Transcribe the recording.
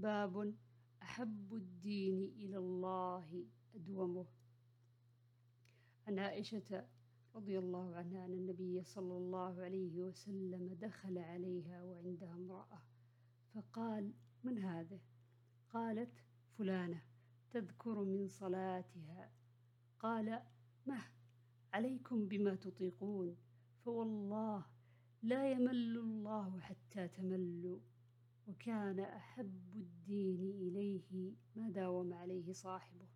باب أحب الدين إلى الله أدومه. عن عائشة رضي الله عنها أن النبي صلى الله عليه وسلم دخل عليها وعندها امرأة فقال من هذه؟ قالت فلانة تذكر من صلاتها. قال مه عليكم بما تطيقون فوالله لا يمل الله حتى تملوا. وكان أحب الدين إليه ما داوم عليه صاحبه.